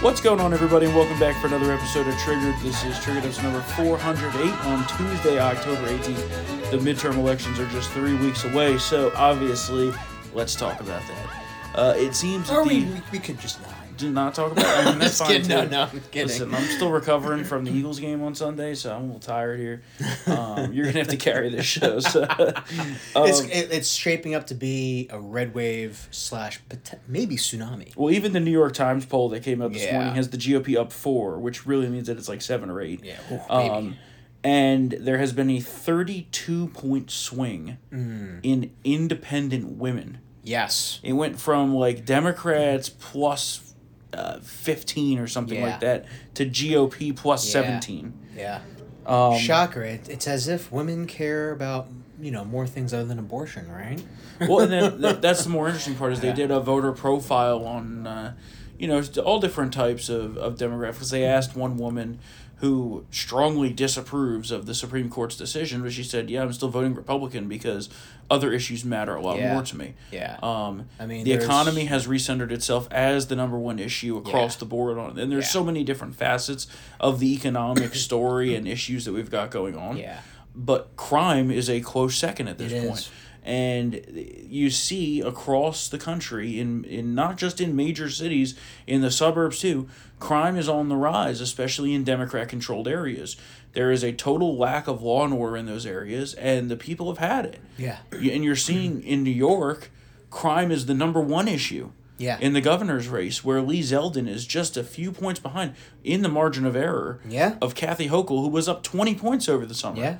What's going on, everybody, and welcome back for another episode of Triggered. This is Triggered episode number 408 on Tuesday, October 18th. The midterm elections are just three weeks away, so obviously, let's talk about that. Uh, it seems Or that we, the, we, we could just not. Do not talk about. I mean, that's fine kidding. No, too. no, I'm kidding. Listen, I'm still recovering from the Eagles game on Sunday, so I'm a little tired here. Um, you're gonna have to carry this show. So, it's um, it, it's shaping up to be a red wave slash maybe tsunami. well, even the New York Times poll that came out this Yeah. morning has the GOP up four, which really means that it's like seven or eight. Yeah. Um, and there has been a 32 point swing Mm. in independent women. Yes. It went from like Democrats plus uh, 15 or something Yeah. like that to GOP plus Yeah. 17. Yeah. Um, Shocker. It, it's as if women care about you know more things other than abortion, right? well, and then th- that's the more interesting part is they Yeah. did a voter profile on, uh, you know, all different types of, of demographics. They asked one woman who strongly disapproves of the Supreme Court's decision, but she said, "Yeah, I'm still voting Republican because other issues matter a lot Yeah. more to me." Yeah. Um, I mean, the there's- economy has recentered itself as the number one issue across Yeah. the board on, and there's Yeah. so many different facets of the economic story and issues that we've got going on. Yeah. But crime is a close second at this It point. is. And you see across the country, in, in not just in major cities, in the suburbs too, crime is on the rise, especially in Democrat controlled areas. There is a total lack of law and order in those areas, and the people have had it. Yeah. And you're seeing in New York, crime is the number one issue. Yeah. In the governor's race, where Lee Zeldin is just a few points behind in the margin of error Yeah. of Kathy Hochul, who was up 20 points over the summer. Yeah.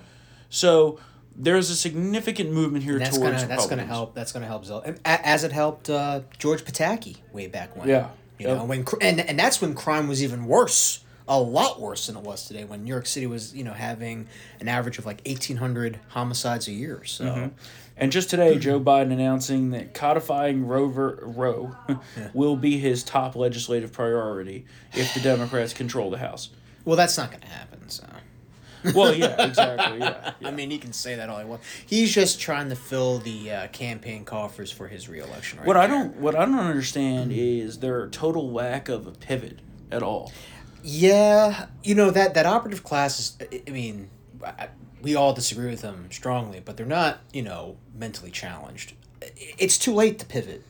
So there's a significant movement here That's towards gonna that's gonna help. That's gonna help Zell, and a- as it helped uh, George Pataki way back when. Yeah. You Yep. know when and and that's when crime was even worse, a lot worse than it was today. When New York City was you know having an average of like eighteen hundred homicides a year. So Mm-hmm. And just today, Joe Biden announcing that codifying Roe, ver- Roe will be his top legislative priority if the Democrats control the House. well, that's not gonna happen. So. Well, yeah, exactly. Yeah, I mean, he can say that all he wants. He's just trying to fill the uh, campaign coffers for his reelection. Right What I there. don't what I don't understand is their total lack of a pivot at all. Yeah, you know that that operative class is. I- I mean, I, we all disagree with them strongly, but they're not, you know, mentally challenged. It's too late to pivot.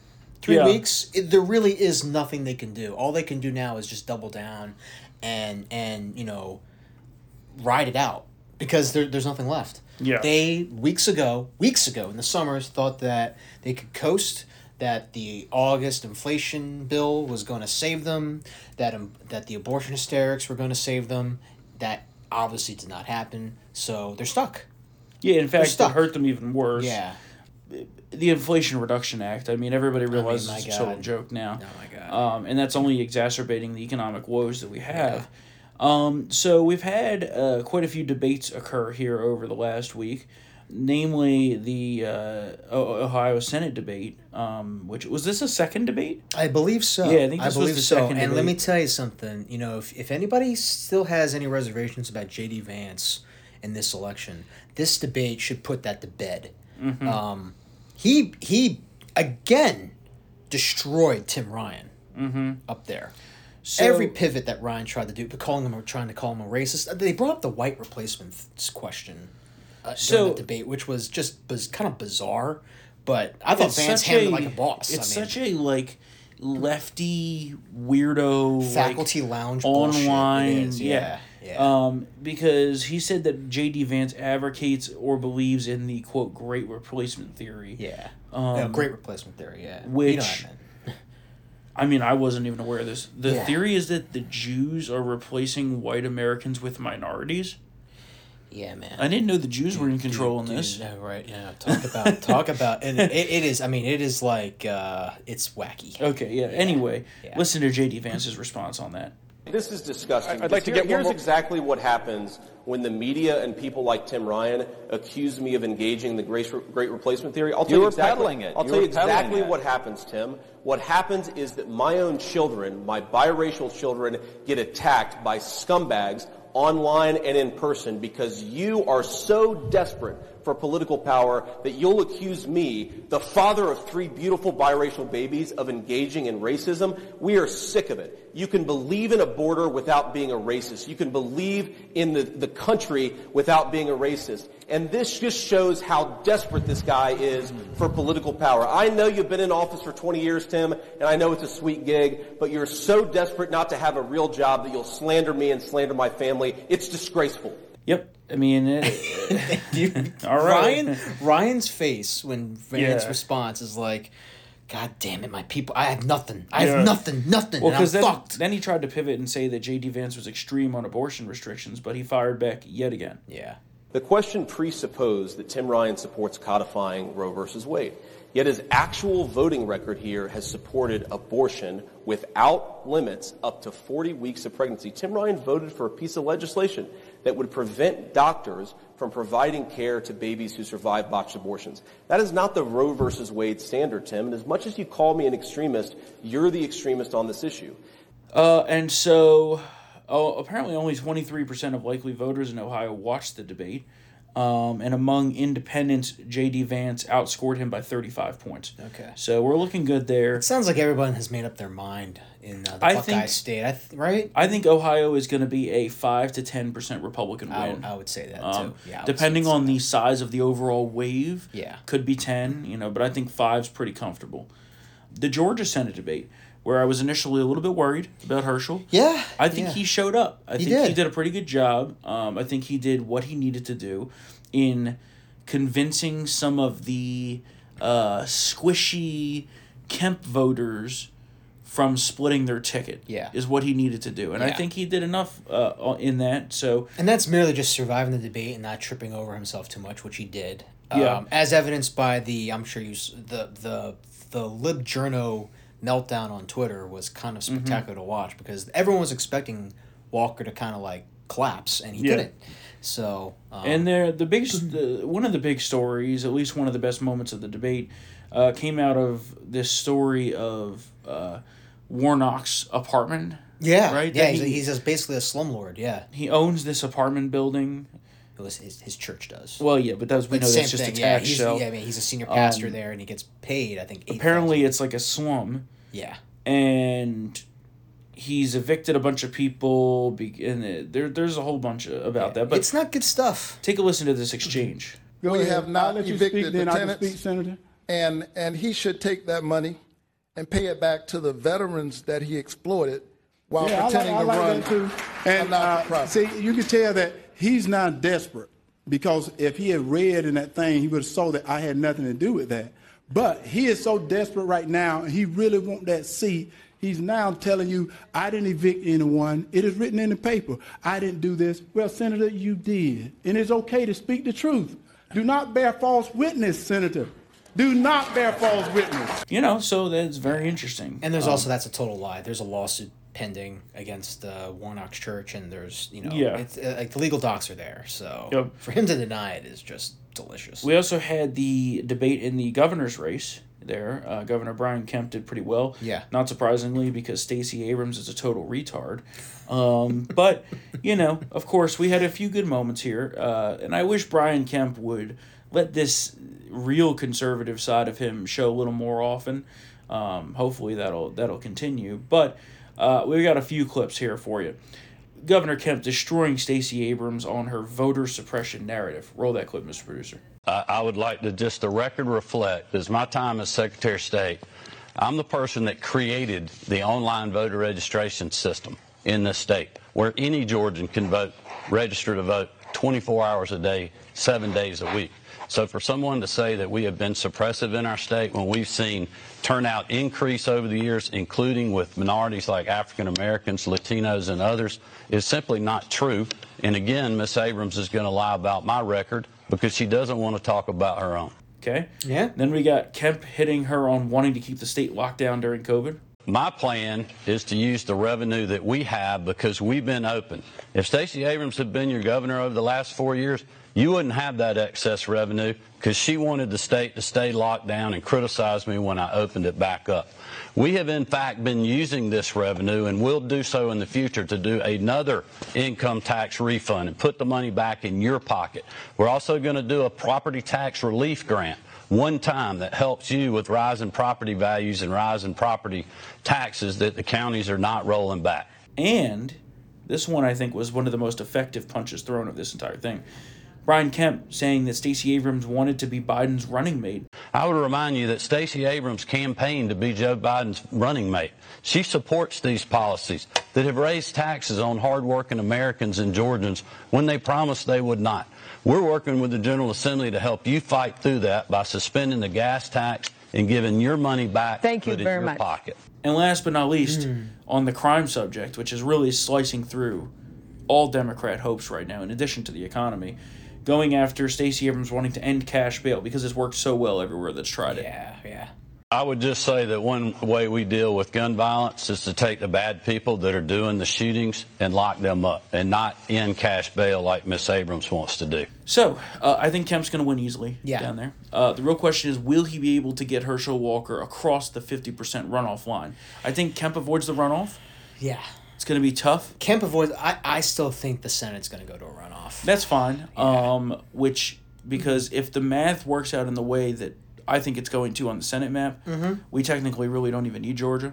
Three Yeah. weeks, it, there really is nothing they can do. All they can do now is just double down, and and you know, ride it out because there, there's nothing left. Yeah. They weeks ago, weeks ago in the summers, thought that they could coast. That the August inflation bill was going to save them. That um, that the abortion hysterics were going to save them. That obviously did not happen. So they're stuck. Yeah, in fact, it hurt them even worse. Yeah. the Inflation Reduction Act. I mean, everybody realizes my it's a total joke now. Oh my god. um, and that's only exacerbating the economic woes that we have. Um, so we've had uh, quite a few debates occur here over the last week, namely the uh, Ohio Senate debate. Um, which was this a second debate? I believe so. Yeah, I think this was believe so. And let me tell you something. You know, if, if anybody still has any reservations about J.D. Vance in this election, this debate should put that to bed. Mm-hmm. Um, he he again destroyed Tim Ryan up there. So, Every pivot that Ryan tried to do, but calling him or trying to call him a racist, they brought up the white replacement question uh, So- during the debate, which was just was kind of bizarre. But I thought Vance handled a like a boss. It's I mean, such a like lefty weirdo like, faculty lounge online is, yeah, yeah, um because he said that jd vance advocates or believes in the quote great replacement theory yeah. um, Yeah, great replacement theory. Yeah, You know which- I mean i wasn't even aware of this the Yeah. theory is that the jews are replacing white americans with minorities yeah, man. i didn't know the jews were in control dude, in this No, right? Yeah. Talk about talk about, and it, it is. I mean, it is like uh, it's wacky. okay yeah, anyway yeah. listen to jd vance's response on that This is disgusting. I'd like to because get here- Here's more- exactly what happens when the media and people like Tim Ryan accuse me of engaging the great, great replacement theory. I'll tell You you, exactly, peddling it. I'll You tell you exactly what happens, Tim. What happens is that my own children, my biracial children, get attacked by scumbags online and in person because you are so desperate for political power that you'll accuse me, the father of three beautiful biracial babies, of engaging in racism. We are sick of it. You can believe in a border without being a racist. You can believe in the, the country without being a racist. And this just shows how desperate this guy is for political power. I know you've been in office for 20 years, Tim, and I know it's a sweet gig, but you're so desperate not to have a real job that you'll slander me and slander my family. It's disgraceful. Yep. I mean, it, Dude, All right. Ryan Ryan's face when Vance's Yeah. response is like, "God damn it, my people! I have nothing. I Yeah. have nothing. Nothing. well, and I'm because then, fucked." then he tried to pivot and say that J.D. Vance was extreme on abortion restrictions, but he fired back yet again. yeah. The question presupposed that Tim Ryan supports codifying Roe versus Wade. Yet his actual voting record here has supported abortion without limits up to 40 weeks of pregnancy. Tim Ryan voted for a piece of legislation that would prevent doctors from providing care to babies who survive botched abortions. That is not the Roe versus Wade standard, Tim. And as much as you call me an extremist, you're the extremist on this issue. Uh, and so, oh, apparently, only 23% of likely voters in Ohio watched the debate. Um, and among independents, J.D. Vance outscored him by 35 points. Okay. So we're looking good there. It sounds like everyone has made up their mind in uh, the I Buckeye think- State, I th- right? I think Ohio is going to be a 5 to 10% Republican I, win. I would say that Um, too. Yeah. Depending on the size of the overall wave, Yeah. could be 10, you know, but I think five's pretty comfortable. The Georgia Senate debate, where I was initially a little bit worried about Herschel. Yeah. I think yeah. he showed up. I He think he did. did a pretty good job. Um, I think he did what he needed to do in convincing some of the uh, squishy Kemp voters from splitting their ticket. Yeah. is what he needed to do, and I think he did enough uh, in that. So And that's merely just surviving the debate and not tripping over himself too much, which he did. Yeah. Um, as evidenced by the, I'm sure you, the the the lib journo meltdown on Twitter was kind of Mm-hmm. spectacular to watch because everyone was expecting Walker to kind of like collapse and he Yeah. didn't. So um, And there, the biggest, the, one of the big stories, at least one of the best moments of the debate, uh, came out of this story of uh, Warnock's apartment. yeah, right, Yeah, that he's, he- he's basically a slumlord. Yeah, He owns this apartment building. It was his, his church does. Well, yeah, but that's we But know same that's just thing. a Yeah, tax he's, shelf. yeah, I mean, he's a senior pastor Um, there, and he gets paid. I think. 8,000. Apparently, it's like a slum, Yeah. and he's evicted a bunch of people. Be, and there, there's a whole bunch of, about that. But it's not good stuff. take a listen to this exchange. Go we ahead. have not I'll you evicted speak, the then I can tenants. speak, Senator. and and he should take that money and pay it back to the veterans that he exploited while Yeah, I like, pretending I to like run that too. And uh, not-for-profit. see, you can tell that he's not desperate because if he had read in that thing, he would have saw that I had nothing to do with that. But he is so desperate right now, and he really want that seat. He's now telling you, I didn't evict anyone. It is written in the paper. I didn't do this. Well, Senator, you did. And it's okay to speak the truth. Do not bear false witness, Senator. Do not bear false witness. You know, so that's very interesting. And there's Um, also that's a total lie. There's a lawsuit pending against uh, Warnock's church, and there's you know, Yeah. it's, uh, like the legal docs are there. So Yep. for him to deny it is just delicious. We also had the debate in the governor's race there. Uh, Governor Brian Kemp did pretty well. Yeah. Not surprisingly, because Stacey Abrams is a total retard. Um, but, you know, of course, we had a few good moments here. Uh, and I wish Brian Kemp would let this real conservative side of him show a little more often. Um, hopefully that'll that'll continue. But uh, we've got a few clips here for you. Governor Kemp destroying Stacey Abrams on her voter suppression narrative. Roll that clip, Mr. Producer. I I would like to just the record reflect, as my time as Secretary of State, I'm the person that created the online voter registration system in this state, where any Georgian can vote, register to vote 24 hours a day, seven days a week. So for someone to say that we have been suppressive in our state when we've seen turnout increase over the years, including with minorities like African Americans, Latinos, and others, is simply not true. And again, Ms. Abrams is going to lie about my record because she doesn't want to talk about her own. Okay. Yeah. Then we got Kemp hitting her on wanting to keep the state locked down during COVID. My plan is to use the revenue that we have because we've been open. If Stacey Abrams had been your governor over the last four years, you wouldn't have that excess revenue because she wanted the state to stay locked down and criticize me when I opened it back up. We have, in fact, been using this revenue and will do so in the future to do another income tax refund and put the money back in your pocket. We're also going to do a property tax relief grant one time that helps you with rising property values and rising property taxes that the counties are not rolling back. And this one, I think, was one of the most effective punches thrown of this entire thing. Brian Kemp saying that Stacey Abrams wanted to be Biden's running mate. I would remind you that Stacey Abrams campaigned to be Joe Biden's running mate. She supports these policies that have raised taxes on hardworking Americans and Georgians when they promised they would not. We're working with the General Assembly to help you fight through that by suspending the gas tax and giving your money back Thank you put in very your much. pocket. And last but not least, hmm. on the crime subject, which is really slicing through all Democrat hopes right now, in addition to the economy, going after Stacey Abrams wanting to end cash bail because it's worked so well everywhere that's tried it. Yeah, yeah. I would just say that one way we deal with gun violence is to take the bad people that are doing the shootings and lock them up and not end cash bail like Miss Abrams wants to do. So, uh, I think Kemp's going to win easily Yeah. down there. Uh, the real question is, will he be able to get Herschel Walker across the 50% runoff line? I think Kemp avoids the runoff. Yeah. It's going to be tough. Kemp avoids. I, I still think the Senate's going to go to a runoff. That's fine. Um, which because if the math works out in the way that I think it's going to on the Senate map, we technically really don't even need Georgia.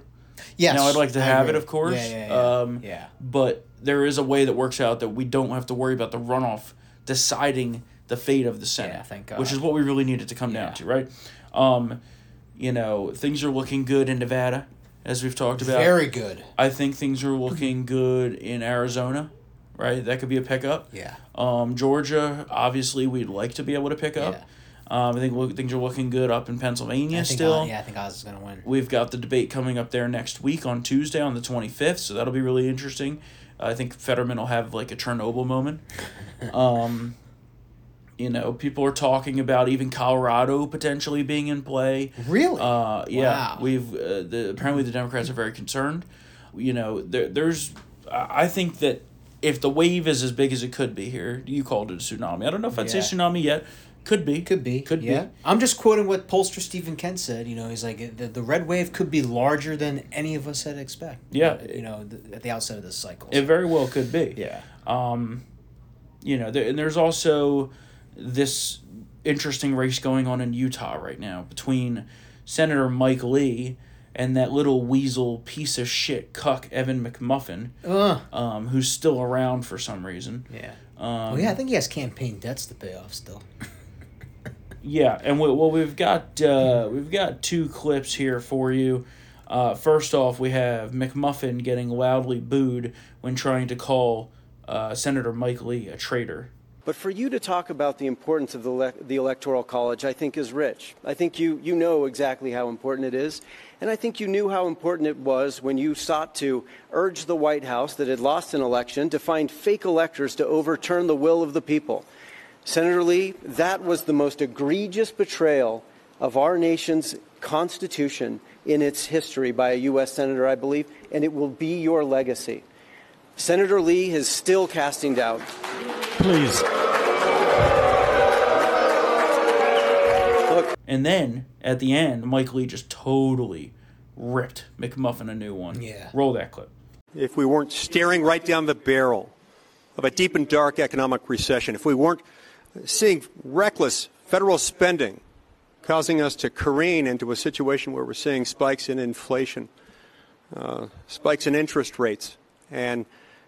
yes. Now I'd like to have it, of course. Yeah, yeah, yeah. Um, yeah. But there is a way that works out that we don't have to worry about the runoff deciding the fate of the Senate. Yeah, thank God. Which is what we really needed to come down to, right? Um, you know, things are looking good in Nevada, as we've talked about. Very good. I think things are looking good in Arizona, right? That could be a pickup. Yeah. Um, Georgia, obviously, we'd like to be able to pick up. Yeah. Um, I think look, things are looking good up in Pennsylvania I think still. Yeah, I think Oz is going to win. We've got the debate coming up there next week on Tuesday on the 25th, so that'll be really interesting. I think Fetterman will have like a Chernobyl moment. um, you know, people are talking about even Colorado potentially being in play. Really? Uh, yeah, Wow. we've uh, the apparently the Democrats are very concerned. You know, there, there's I think that if the wave is as big as it could be here, you called it a tsunami. I don't know if I'd say tsunami yet. Could be. Could be. Could yeah. be. I'm just quoting what pollster Stephen Kent said. You know, he's like, the, the red wave could be larger than any of us had expect. Yeah. You know, at the outset of this cycle. It very well could be. yeah. you know, there, and there's also this interesting race going on in Utah right now between Senator Mike Lee and that little weasel piece of shit cuck Evan McMuffin, Uh, um, who's still around for some reason. yeah. Um, well, yeah, I think he has campaign debts to pay off still. Yeah, and we, well, we've got uh, we've got two clips here for you. Uh, first off, we have McMuffin getting loudly booed when trying to call uh, Senator Mike Lee a traitor. But for you to talk about the importance of the, le- the Electoral College, I think is rich. I think you, you know exactly how important it is. And I think you knew how important it was when you sought to urge the White House that had lost an election to find fake electors to overturn the will of the people. Senator Lee, that was the most egregious betrayal of our nation's Constitution in its history by a U.S. Senator, I believe, and it will be your legacy. Senator Lee is still casting doubt. Please. Look. And then at the end, Mike Lee just totally ripped McMuffin a new one. Yeah. Roll that clip. if we weren't staring right down the barrel of a deep and dark economic recession, if we weren't seeing reckless federal spending causing us to careen into a situation where we're seeing spikes in inflation, uh, spikes in interest rates, and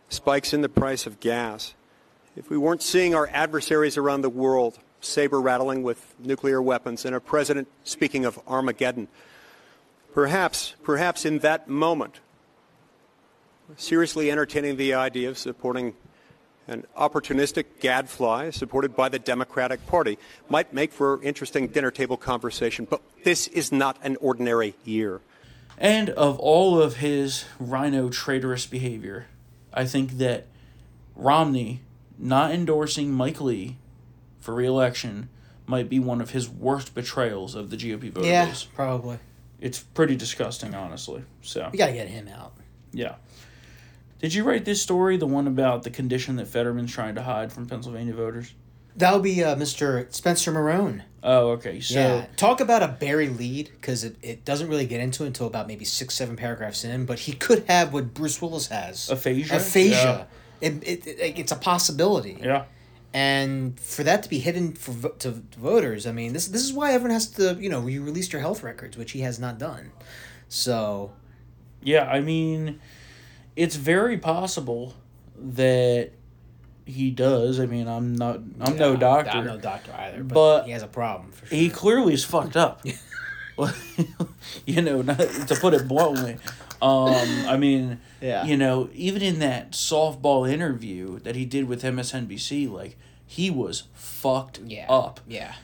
spikes in the price of gas, if we weren't seeing our adversaries around the world saber rattling with nuclear weapons and a president speaking of Armageddon, perhaps, perhaps in that moment, seriously entertaining the idea of supporting an opportunistic gadfly supported by the Democratic Party might make for interesting dinner table conversation. But this is not an ordinary year. And of all of his RINO traitorous behavior, I think that Romney not endorsing Mike Lee for reelection might be one of his worst betrayals of the GOP voter Yeah, base. probably. It's pretty disgusting, honestly. So We got to get him out. yeah. Did you write this story, the one about the condition that Fetterman's trying to hide from Pennsylvania voters? That would be uh, Mr. Spencer Marone. Oh, okay. So yeah, talk about a buried lead because it, it doesn't really get into it until about maybe six, seven paragraphs in. But he could have what Bruce Willis has Aphasia? Aphasia. It, it, it, it's a possibility. yeah. And for that to be hidden for vo- to voters, I mean, this this is why everyone has to, you know, you released your health records, which he has not done. So Yeah, I mean, it's very possible that he does. I mean, I'm not. I'm no doctor. I'm no doctor either, but, But he has a problem for sure. he clearly is fucked up. you know, not, to put it bluntly. Um, I mean, Yeah. you know, even in that softball interview that he did with MSNBC, like he was fucked yeah. up. Yeah.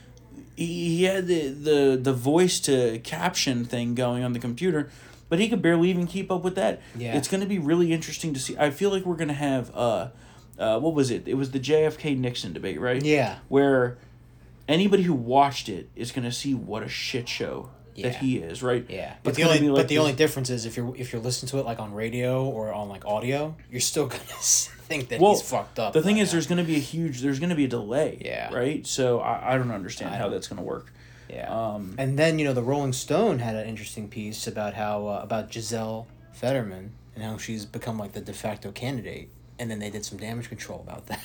He, he had the, the the voice to caption thing going on the computer, but he could barely even keep up with that. Yeah. It's going to be really interesting to see. I feel like we're going to have uh, uh, what was it? It was the JFK Nixon debate, right? Yeah. Where anybody who watched it is going to see what a shit show Yeah. that he is, right? Yeah, but It's the only like but the this- only difference is if you're if you're listening to it like on radio or on like audio, you're still gonna think that well, he's fucked up. The thing is, now. there's going to be a huge, there's to be a delay. Yeah. Right. So I, I don't understand I how don't- that's going to work. yeah. Um, and then you know the Rolling Stone had an interesting piece about how uh, about Gisele Fetterman and how she's become like the de facto candidate, and then they did some damage control about that.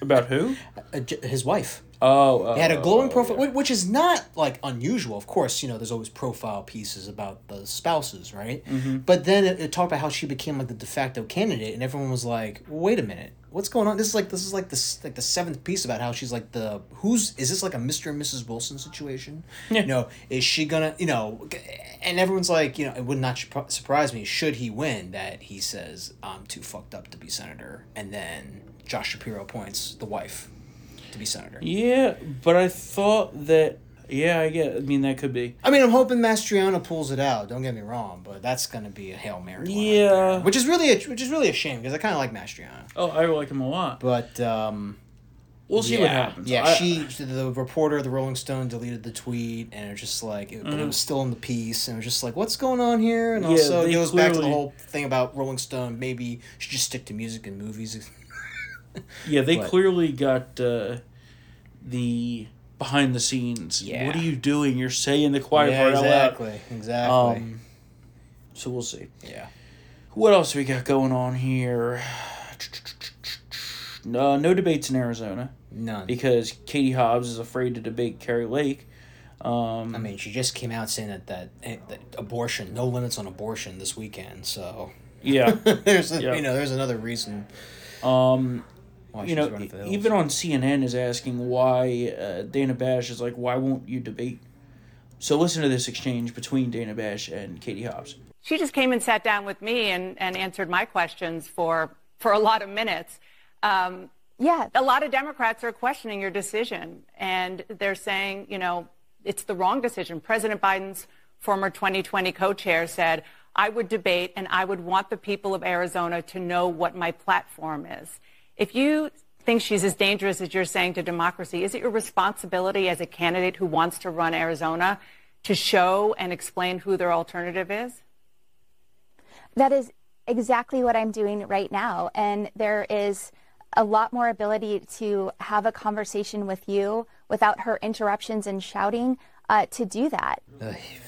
about who? Uh, his wife. Oh, oh They had a glowing oh, profile, yeah. which is not like unusual. Of course, you know, there's always profile pieces about the spouses, right? Mm-hmm. But then it, it talked about how she became like the de facto candidate, and everyone was like, "Wait a minute, what's going on?" This is like this is like this like the seventh piece about how she's like the who's is this like a Mr. and Mrs. Wilson situation? Yeah. You know, is she gonna you know? And everyone's like, you know, it would not surprise me should he win that he says I'm too fucked up to be senator, and then Josh Shapiro appoints the wife to be senator. Yeah, but I thought that. Yeah, I get. I mean, that could be. I mean, I'm hoping Mastriano pulls it out. Don't get me wrong, but that's gonna be a hail mary. line right Yeah. there. which is really a, which is really a shame because I kind of like Mastriano. Oh, I like him a lot. But um, We'll see yeah, what happens. Yeah, I- she, the reporter, of the Rolling Stone, deleted the tweet, and it was just like, it, but it was still in the piece, and it was just like, what's going on here? And. Yeah, also, it they goes back to the whole thing about Rolling Stone. Maybe should just stick to music and movies. Yeah, they But- clearly got uh, the behind the scenes. Yeah. What are you doing? You're saying the quiet yeah, part out loud. exactly, exactly. Um, so we'll see. yeah. What else we got going on here? No, no debates in Arizona None. because Katie Hobbs is afraid to debate Kari Lake. Um, I mean, she just came out saying that that, eh, that abortion, no limits on abortion this weekend. So yeah. there's a, Yeah. you know there's another reason Um, why you she's know, running for the even on CNN is asking why uh, Dana Bash is like, why won't you debate? So listen to this exchange between Dana Bash and Katie Hobbs. She just came and sat down with me and, and answered my questions for, for a lot of minutes. Um, Yeah. a lot of Democrats are questioning your decision, and they're saying, you know, it's the wrong decision. President Biden's former 2020 co-chair said, I would debate and I would want the people of Arizona to know what my platform is. If you think she's as dangerous as you're saying to democracy, is it your responsibility as a candidate who wants to run Arizona to show and explain who their alternative is? That is exactly what I'm doing right now. And there is a lot more ability to have a conversation with you without her interruptions and shouting uh, to do that.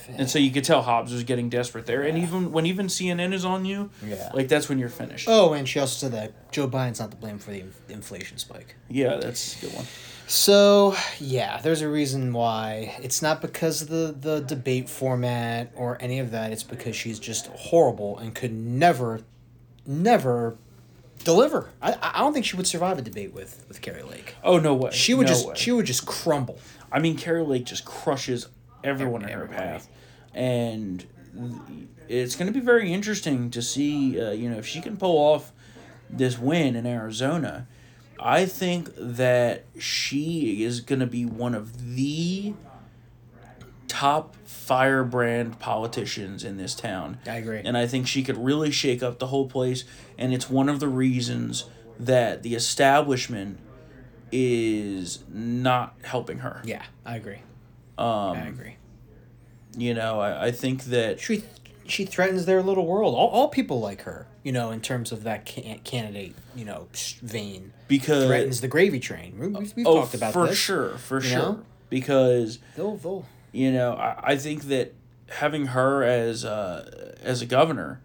And so you could tell Hobbs was getting desperate there. And even when even CNN is on you, Yeah. like that's when you're finished. Oh, and she also said that Joe Biden's not to blame for the in- inflation spike. Yeah, that's a good one. So yeah, there's a reason why it's not because of the the debate format or any of that. It's because she's just horrible and could never, never deliver. I I don't think she would survive a debate with with Kari Lake. Oh no way. She would No just way. she would just crumble. I mean, Kari Lake just crushes everyone in her path, and it's going to be very interesting to see. Uh, you know, if she can pull off this win in Arizona, I think that she is going to be one of the top firebrand politicians in this town. I agree. And I think she could really shake up the whole place. And it's one of the reasons that the establishment is not helping her. Yeah, I agree. Um, I agree. You know, I, I think that Should we she threatens their little world. All, all people like her, you know, in terms of that can- candidate, you know, vein. Because- threatens the gravy train. We- We've, we've oh, talked about for this. For sure, for sure. know? Because They'll, they'll, you know, I, I think that having her as uh, as a governor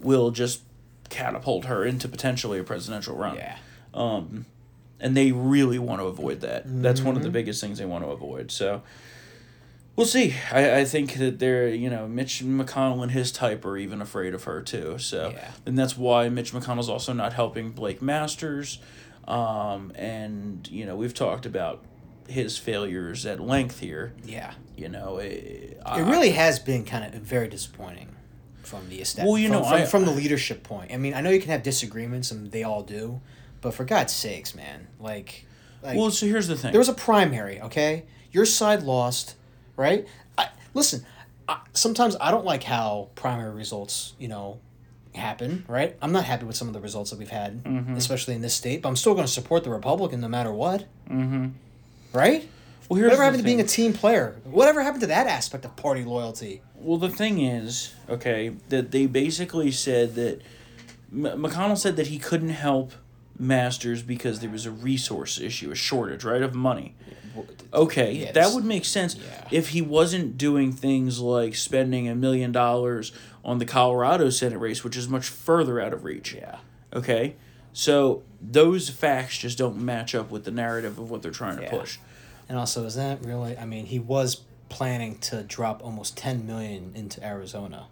will just catapult her into potentially a presidential run. yeah. Um, and they really want to avoid that. That's one Mm-hmm. of the biggest things they want to avoid. So we'll see. I, I think that they're you know Mitch McConnell and his type are even afraid of her too. So Yeah. and that's why Mitch McConnell's also not helping Blake Masters. Um, and you know we've talked about his failures at length here. Yeah. You know, It I- really has been kind of very disappointing from the establishment. Well, you from, know, from, I- from the leadership point. I mean, I know you can have disagreements, and they all do, but for God's sakes, man, like, like well, so here's the thing. there was a primary. Okay, your side lost, right? I, listen, I, sometimes I don't like how primary results, you know, happen. Right? I'm not happy with some of the results that we've had, Mm-hmm. especially in this state. But I'm still going to support the Republican no matter what. Mm-hmm. Right? well, here's Whatever happened to being a team player? Whatever happened to that aspect of party loyalty? Well, the thing is, okay, that they basically said that M- McConnell said that he couldn't help Masters because there was a resource issue, a shortage, right, of money. Okay, Yeah, that would make sense yeah. if he wasn't doing things like spending a million dollars on the Colorado Senate race, which is much further out of reach. Yeah. Okay, so those facts just don't match up with the narrative of what they're trying to push. And also, is that really? I mean, he was planning to drop almost ten million into Arizona,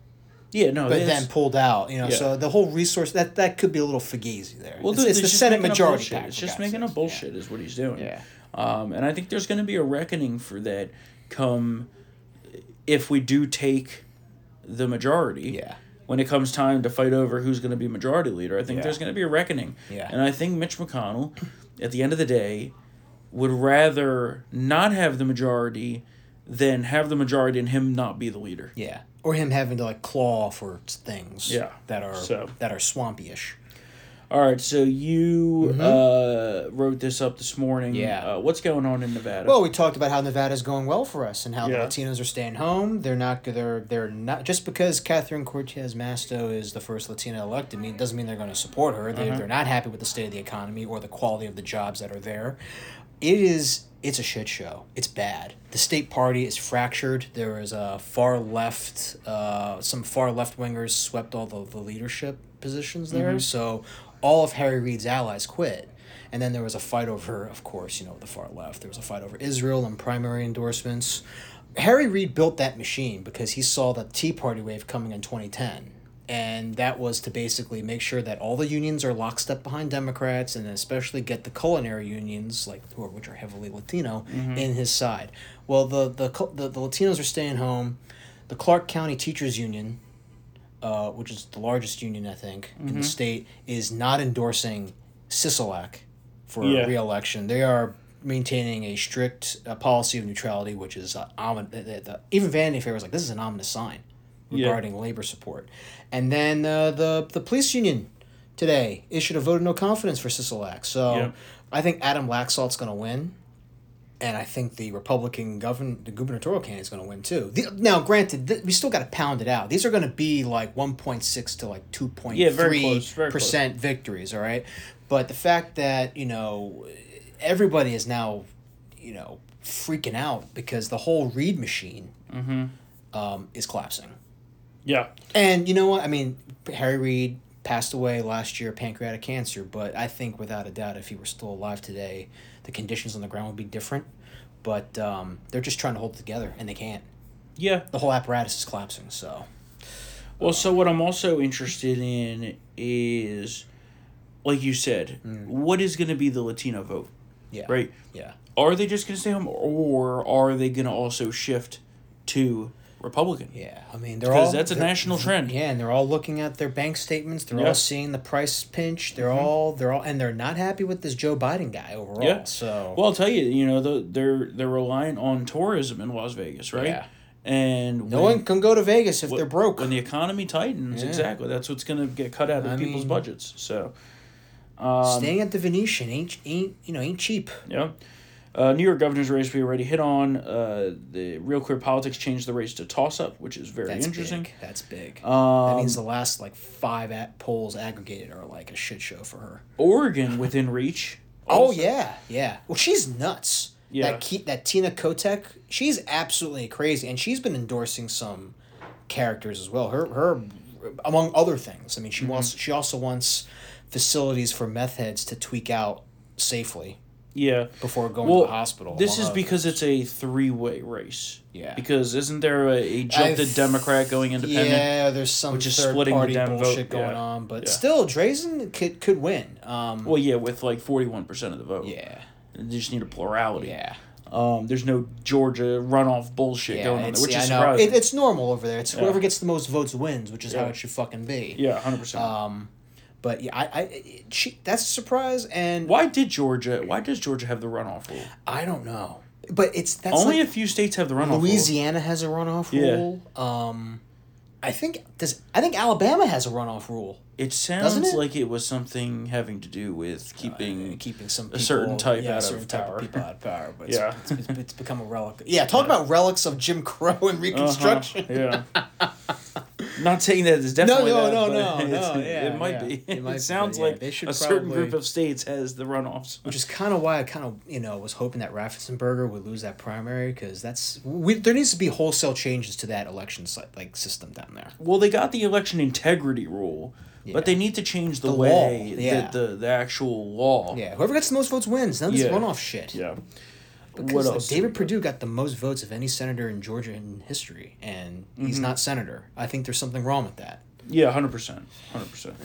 Yeah, no, but then pulled out. You know, Yeah. so the whole resource that that could be a little fugazi there. Well, it's, dude, it's the Senate majority PAC. It's just making a bullshit, is what he's doing. Yeah. Um, and I think there's going to be a reckoning for that come if we do take the majority. Yeah. When it comes time to fight over who's going to be majority leader, I think Yeah. there's going to be a reckoning. Yeah. And I think Mitch McConnell, at the end of the day, would rather not have the majority than have the majority and him not be the leader. Yeah, or him having to like claw for things. Yeah. that are So- that are swampy-ish. All right, so you uh, wrote this up this morning. Mm-hmm. Yeah. Uh, what's going on in Nevada? Well, we talked about how Nevada's going well for us and how Yeah. the Latinos are staying home. They're not. They're they're not just because Catherine Cortez Masto is the first Latina elected. Mean doesn't mean they're going to support her. They they're not happy with the state of the economy or the quality of the jobs that are there. It is. It's a shit show. It's bad. The state party is fractured. There is a far left. Uh, some far left wingers swept all the, the leadership positions there. So all of Harry Reid's allies quit. And then there was a fight over, of course, you know, the far left. There was a fight over Israel and primary endorsements. Harry Reid built that machine because he saw the Tea Party wave coming in 2010. And that was to basically make sure that all the unions are lockstep behind Democrats and especially get the culinary unions, like who are, which are heavily Latino, mm-hmm. in his side. Well, the, the, the, the Latinos are staying home. The Clark County Teachers Union, uh, which is the largest union, I think, in the state, is not endorsing Sisolak for Yeah. re-election. They are maintaining a strict uh, policy of neutrality, which is uh, omin- the, the, the, even Vanity Fair was like, this is an ominous sign Yeah. regarding labor support. And then uh, the the police union today issued a vote of no confidence for Sisolak. So Yeah. I think Adam Laxalt's going to win. And I think the Republican govern the gubernatorial candidate is going to win too. The, now, granted, th- we still got to pound it out. These are going to be like one point six to like two point three close, very close. percent victories. All right, but the fact that you know everybody is now you know freaking out because the whole Reid machine Mm-hmm. um, is collapsing. yeah. And you know what? I mean, Harry Reid passed away last year pancreatic cancer, but I think without a doubt, if he were still alive today, the conditions on the ground would be different. But um, they're just trying to hold it together, and they can't. Yeah. The whole apparatus is collapsing. So Well, so what I'm also interested in is, like you said, what is going to be the Latino vote, yeah, right? Yeah, Are they just going to stay home, or are they going to also shift to Republican? yeah. I mean, they're all that's a national trend. Yeah, and they're all looking at their bank statements. They're Yeah. Mm-hmm. all seeing the price pinch. They're all they're all and they're not happy with this Joe Biden guy overall. Yeah. So Well, I'll tell you, you know, the, they're they're reliant on tourism in Las Vegas, right? Yeah. And no when- one can go to Vegas if when- they're broke. When the economy tightens, Yeah. exactly, that's what's going to get cut out of I people's mean- budgets. So, um, Staying at the Venetian ain't ain't you know ain't cheap. yeah. Uh, New York governor's race we already hit on. Uh, the Real Clear Politics changed the race to toss up, which is very That's interesting. Big. That's big. Um, that means the last like five at polls aggregated are like a shit show for her. Oregon within reach. Oh yeah, yeah. Well, she's nuts. Yeah. That Ke- that Tina Kotek, she's absolutely crazy, and she's been endorsing some characters as well. Her her, among other things. I mean, Mm-hmm. she wants she also wants facilities for meth heads to tweak out safely Yeah. before going Well, to the hospital. This is because it's a three way race. Yeah. Because isn't there a, a jump to I've- Democrat going independent? Yeah, there's some which is third splitting the party vote, bullshit going yeah. on, but Yeah. still, Drazan could could win. Um, Well, yeah, with like forty one percent of the vote. yeah, You just need a plurality. yeah. Um, there's no Georgia runoff bullshit Yeah, going on, there, which yeah, is surprising. It, it's normal over there. It's whoever gets the most votes wins, which is how it should fucking be. yeah, hundred percent. Um, but yeah, I, I, she, that's a surprise, and Why did Georgia? Why does Georgia have the runoff rule? I don't know. But it's that's Only like, a few states have the runoff rule. Louisiana has a runoff Yeah. rule. Um, I think does I think Alabama has a runoff rule. It sounds it? like it was something having to do with keeping keeping some a certain type yeah, out certain of power. of people out of power. But Yeah. it's, it's, it's become a relic. Yeah, talk about relics of Jim Crow and Reconstruction. Uh-huh, Yeah. Not saying that it's definitely no, that, no, no, no. Yeah, it might yeah. be. It It, might be, sounds yeah, like a certain group of states has the runoffs. Which is kind of why I kind of you know was hoping that Raffensperger would lose that primary because that's we, there needs to be wholesale changes to that election like system down there. Well, they got the election integrity rule, but they need to change the, The way yeah. the, the actual law. Yeah, whoever gets the most votes wins. None of this Yeah. runoff shit. Yeah. Because what else? David? Perdue got the most votes of any senator in Georgia in history, and he's Mm-hmm. not senator. I think there's something wrong with that. Yeah, hundred percent, hundred percent.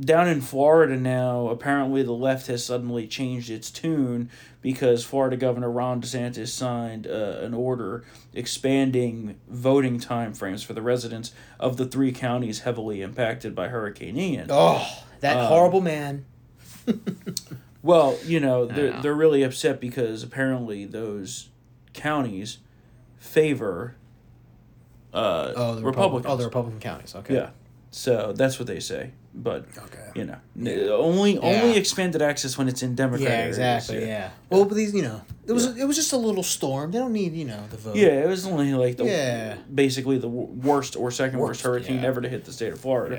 Down in Florida now, apparently the left has suddenly changed its tune because Florida Governor Ron DeSantis signed uh, an order expanding voting time frames for the residents of the three counties heavily impacted by Hurricane Ian. Oh, that Um, horrible man. Well, you know, they're, know. they're really upset because apparently those counties favor uh, Oh, the Republicans. Republican. Oh, the Republican counties. Okay. Yeah. So that's what they say. But Okay. you know, n- only only expanded access when it's in Democrat. Yeah, areas, exactly. Yeah. Well, but these, you know, it was it was just a little storm. They don't need, you know, the vote. Yeah, it was only like the Yeah. basically the worst or second worst, Worst, hurricane yeah. ever to hit the state of Florida.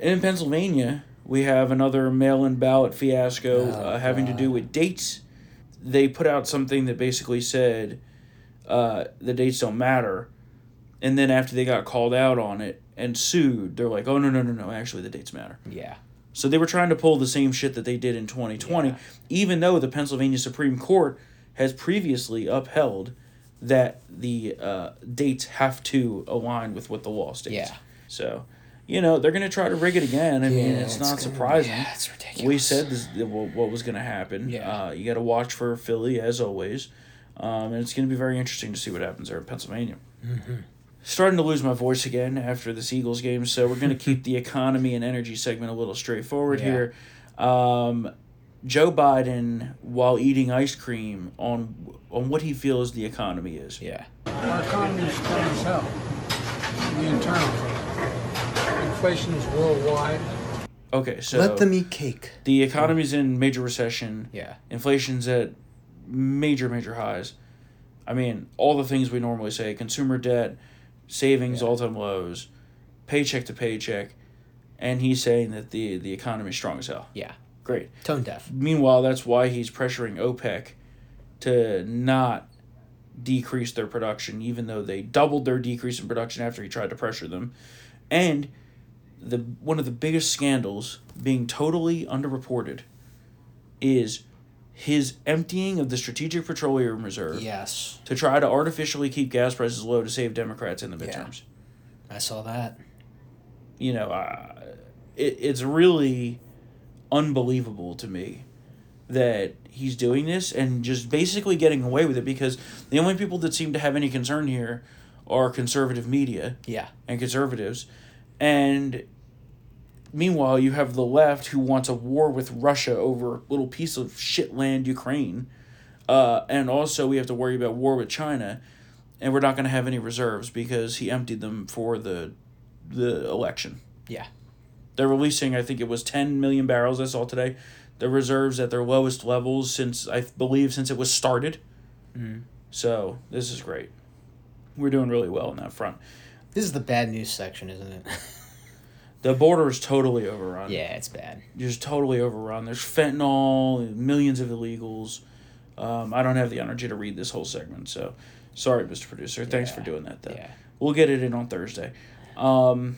Yeah. In Pennsylvania, we have another mail-in ballot fiasco Oh, uh, having to do with dates. They put out something that basically said uh, the dates don't matter, and then after they got called out on it and sued, they're like, "Oh no, no, no, no! Actually, the dates matter." Yeah. So they were trying to pull the same shit that they did in 2020, Yeah. even though the Pennsylvania Supreme Court has previously upheld that the uh, dates have to align with what the law states. Yeah. So, you know, they're going to try to rig it again. I mean, it's, it's not gonna- surprising. yeah, it's ridiculous. We said this, what what was going to happen. Yeah. Uh, you got to watch for Philly, as always. Um, and it's going to be very interesting to see what happens there in Pennsylvania starting to lose my voice again after this Eagles game, so we're going to keep the economy and energy segment a little straightforward Yeah. here. Um, Joe Biden, while eating ice cream, on on what he feels the economy is. Yeah. Our economy is strong as hell. The internal. Inflation is worldwide. Okay, so Let them eat cake. the economy's in major recession. Yeah. Inflation's at major, major highs. I mean, all the things we normally say consumer debt, savings, Yeah. all time lows, paycheck to paycheck. And he's saying that the, the economy's strong as hell. Yeah. Great. Tone deaf. Meanwhile, that's why he's pressuring OPEC to not decrease their production, even though they doubled their decrease in production after he tried to pressure them. And the one of the biggest scandals being totally underreported is his emptying of the strategic petroleum reserve Yes. to try to artificially keep gas prices low to save Democrats in the Yeah. midterms. I saw that. You know, uh, it, it's really unbelievable to me that he's doing this and just basically getting away with it because the only people that seem to have any concern here are conservative media Yeah. and conservatives. And meanwhile, you have the left who wants a war with Russia over a little piece of shit land, Ukraine. Uh, and also, we have to worry about war with China. And we're not going to have any reserves because he emptied them for the the election. Yeah. they're releasing. I think it was ten million barrels. I saw today. The reserves at their lowest levels since I believe since it was started. Mhm. So this is great. We're doing really well on that front. This is the bad news section, isn't it? The border is totally overrun. yeah, it's bad. just totally overrun. There's fentanyl, millions of illegals. Um, I don't have the energy to read this whole segment, so sorry, Mr. Producer. Thanks for doing that, though. Yeah. We'll get it in on Thursday. Um,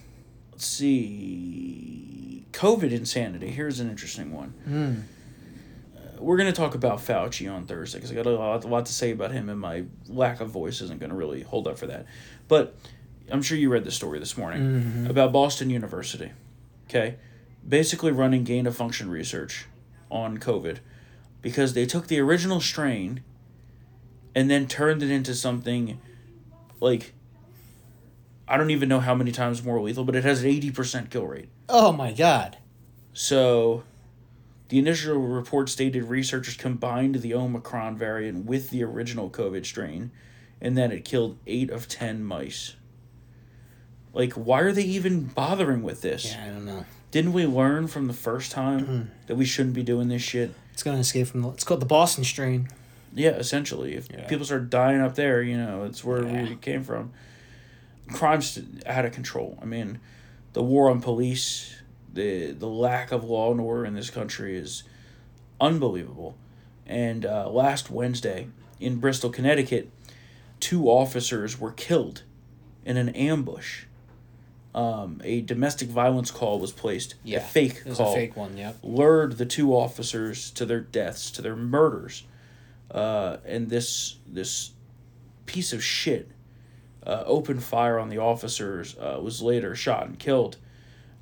let's see. COVID insanity. Here's an interesting one. Hmm. Uh, We're going to talk about Fauci on Thursday because I got a lot, a lot to say about him, and my lack of voice isn't going to really hold up for that. But I'm sure you read the story this morning Mhm. about Boston University. Okay, basically running gain of function research on COVID because they took the original strain and then turned it into something like I don't even know how many times more lethal, but it has an eighty percent kill rate. Oh my god. So, the initial report stated researchers combined the Omicron variant with the original COVID strain, and then it killed eight of ten mice. Like, why are they even bothering with this? Yeah, I don't know. Didn't we learn from the first time that we shouldn't be doing this shit? It's gonna escape from the. It's called the Boston strain. Yeah, essentially. If Yeah. people start dying up there, you know, it's where we came from. Crime's out of control. I mean, the war on police, the the lack of law and order in this country is unbelievable. And uh, last Wednesday in Bristol, Connecticut, two officers were killed in an ambush. Um, a domestic violence call was placed. Yeah, a fake call. it was a fake one, Yeah. Lured the two officers to their deaths, to their murders. Uh, and this this piece of shit uh, opened fire on the officers. Uh, was later shot and killed.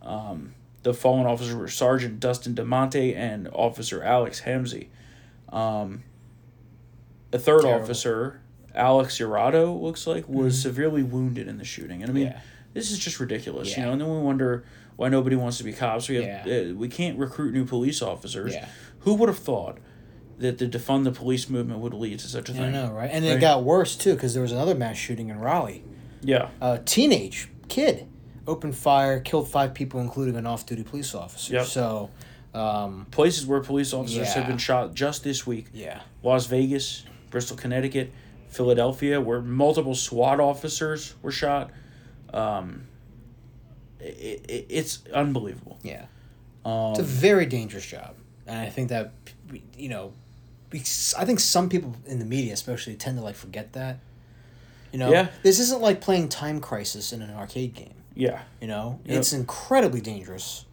Um, the fallen officers were Sergeant Dustin DeMonte and Officer Alex Hamzy. Um, a third Terrible. officer, Alex Iurato, looks like, was Mhm. severely wounded in the shooting. And I mean, Yeah. This is just ridiculous, you know. And then we wonder why nobody wants to be cops. We have uh, we can't recruit new police officers. Yeah. Who would have thought that the defund the police movement would lead to such a I thing? I know, right? And it got worse too because there was another mass shooting in Raleigh. Yeah. A teenage kid opened fire, killed five people, including an off-duty police officer. Yep. So, um, places where police officers have been shot just this week. Yeah. Las Vegas, Bristol, Connecticut, Philadelphia, where multiple SWAT officers were shot. Um, it, it, it's unbelievable. Yeah. Um, it's a very dangerous job, and I think that you know, I think some people in the media, especially, tend to like forget that. You know, Yeah. this isn't like playing Time Crisis in an arcade game. Yeah. You know, Yep. it's incredibly dangerous.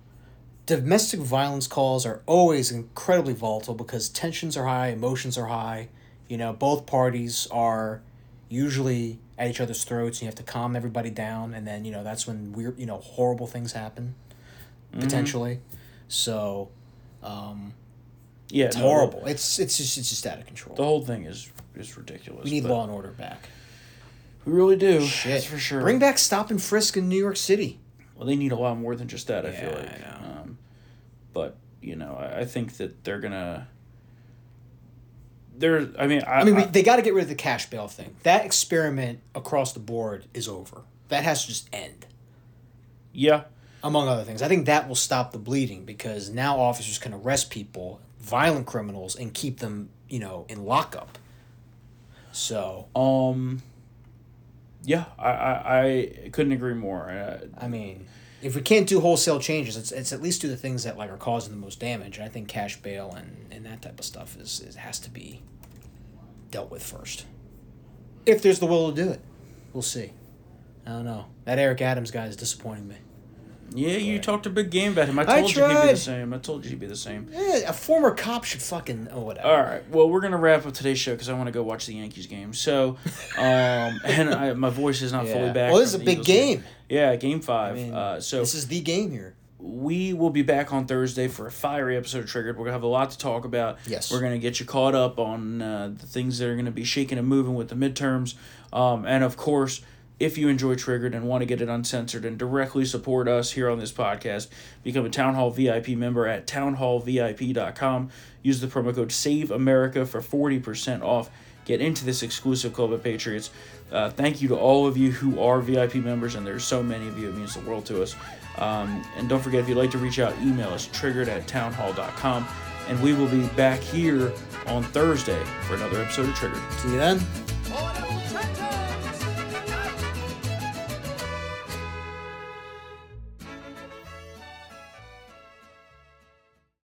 Domestic violence calls are always incredibly volatile because tensions are high, emotions are high. You know, both parties are usually at each other's throats, and you have to calm everybody down, and then you know that's when weird, you know, horrible things happen, Mhm. potentially. So, um, Yeah, it's no, horrible. It's it's just it's just out of control. The whole thing is is ridiculous. we need law and order back. We really do. Shit. That's for sure. Bring back stop and frisk in New York City. Well, they need a lot more than just that. I feel Yeah, like. Um, but you know, I, I think that they're gonna. There, I mean, I, I mean, we, I- they got to get rid of the cash bail thing. That experiment across the board is over. That has to just end. Yeah. Among other things, I think that will stop the bleeding because now officers can arrest people, violent criminals, and keep them, you know, in lockup. So, um, yeah, I, I, I couldn't agree more. Uh, I mean, if we can't do wholesale changes, it's, it's at least do the things that like are causing the most damage. And I think cash bail and, and that type of stuff is, is has to be dealt with first. If there's the will to do it, we'll see. I don't know. That Eric Adams guy is disappointing me. Yeah, you talked a big game about him. I I told you he'd be the same. I told you he'd be the same. Yeah, a former cop should fucking oh whatever. All right. Well, we're gonna wrap up today's show because I want to go watch the Yankees game. So, um, and I, my voice is not fully back. Well, this is a big Eagles game. Yeah, game five. I mean, uh, so this is the game here. we will be back on Thursday for a fiery episode of Triggered. We're gonna have a lot to talk about. Yes. We're gonna get you caught up on uh, the things that are gonna be shaking and moving with the midterms, um, and of course. If you enjoy Triggered and want to get it uncensored and directly support us here on this podcast, become a Townhall VIP member at townhallvip.com. Use the promo code SAVE America for 40% off. get into this exclusive club of Patriots. Uh, thank you to all of you who are VIP members, and there's so many of you. It means the world to us. Um, and don't forget, if you'd like to reach out, email us triggered at townhall.com. And we will be back here on Thursday for another episode of Triggered. See you then.